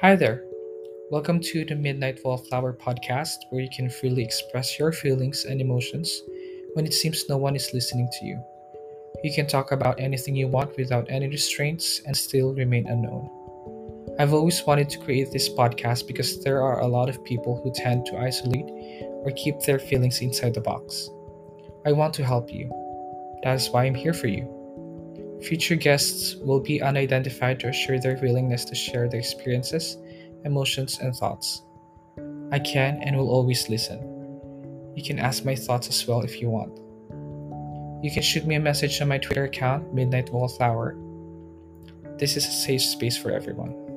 Hi there. Welcome to the Midnight Wallflower podcast, where you can freely express your feelings and emotions when it seems no one is listening to you. You can talk about anything you want without any restraints and still remain unknown. I've always wanted to create this podcast because there are a lot of people who tend to isolate or keep their feelings inside the box. I want to help you. That is why I'm here for you. Future guests will be unidentified to assure their willingness to share their experiences, emotions, and thoughts. I can and will always listen. You can ask my thoughts as well if you want. You can shoot me a message on my Twitter account, Midnight Wallflower. This is a safe space for everyone.